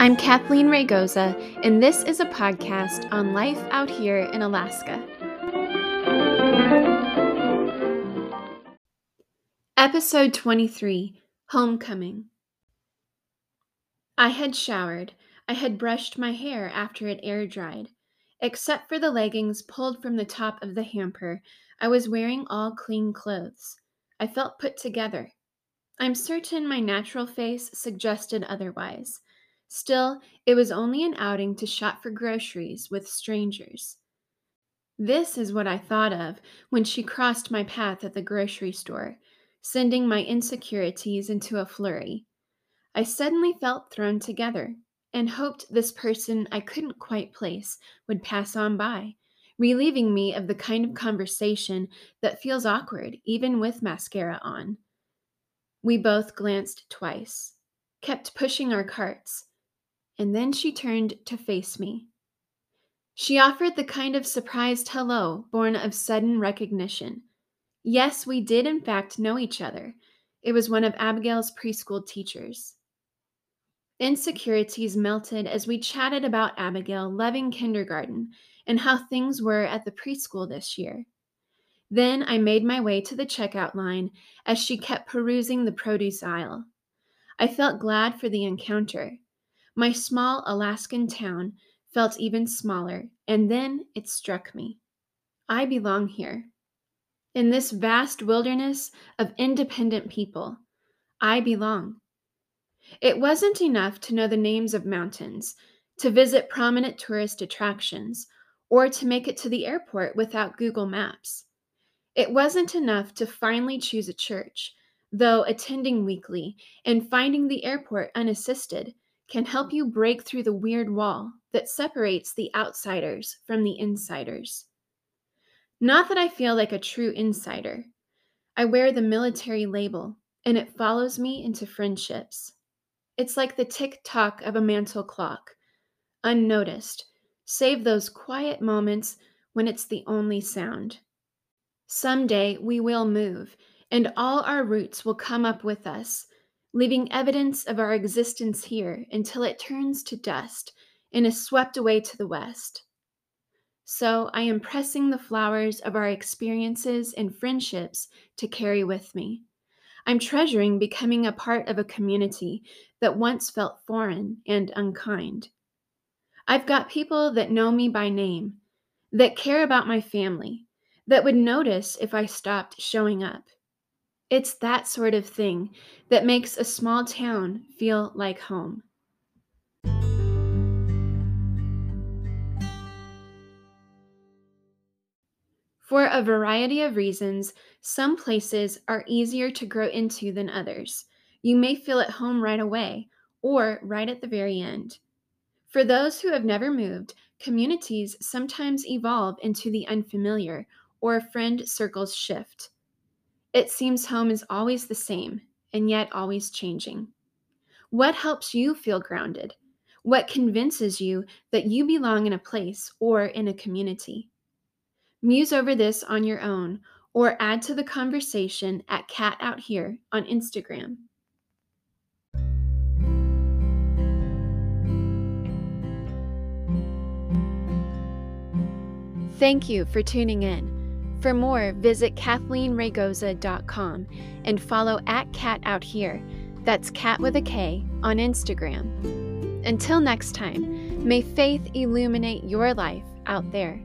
I'm Kathleen Raygoza, and this is a podcast on life out here in Alaska. Episode 23 Homecoming. I had showered. I had brushed my hair after it air dried. Except for the leggings pulled from the top of the hamper, I was wearing all clean clothes. I felt put together. I'm certain my natural face suggested otherwise. Still, it was only an outing to shop for groceries with strangers. This is what I thought of when she crossed my path at the grocery store, sending my insecurities into a flurry. I suddenly felt thrown together and hoped this person I couldn't quite place would pass on by, relieving me of the kind of conversation that feels awkward even with mascara on. We both glanced twice, kept pushing our carts, and then she turned to face me. She offered the kind of surprised hello born of sudden recognition. Yes, we did in fact know each other. It was one of Abigail's preschool teachers. Insecurities melted as we chatted about Abigail loving kindergarten and how things were at the preschool this year. Then I made my way to the checkout line as she kept perusing the produce aisle. I felt glad for the encounter. My small Alaskan town felt even smaller, and then it struck me. I belong here. In this vast wilderness of independent people, I belong. It wasn't enough to know the names of mountains, to visit prominent tourist attractions, or to make it to the airport without Google Maps. It wasn't enough to finally choose a church, though attending weekly and finding the airport unassisted can help you break through the weird wall that separates the outsiders from the insiders. Not that I feel like a true insider. I wear the military label, and it follows me into friendships. It's like the tick tock of a mantle clock, unnoticed, save those quiet moments when it's the only sound. Someday we will move, and all our roots will come up with us, leaving evidence of our existence here until it turns to dust and is swept away to the west. So I am pressing the flowers of our experiences and friendships to carry with me. I'm treasuring becoming a part of a community that once felt foreign and unkind. I've got people that know me by name, that care about my family, that would notice if I stopped showing up. It's that sort of thing that makes a small town feel like home. For a variety of reasons, some places are easier to grow into than others. You may feel at home right away or right at the very end. For those who have never moved, communities sometimes evolve into the unfamiliar or friend circles shift. It seems home is always the same and yet always changing. What helps you feel grounded? What convinces you that you belong in a place or in a community? Muse over this on your own or add to the conversation at Kat Out Here on Instagram. Thank you for tuning in. For more, visit KathleenRaygoza.com and follow at Kat Out Here. That's Cat with a K on Instagram. Until next time, may faith illuminate your life out there.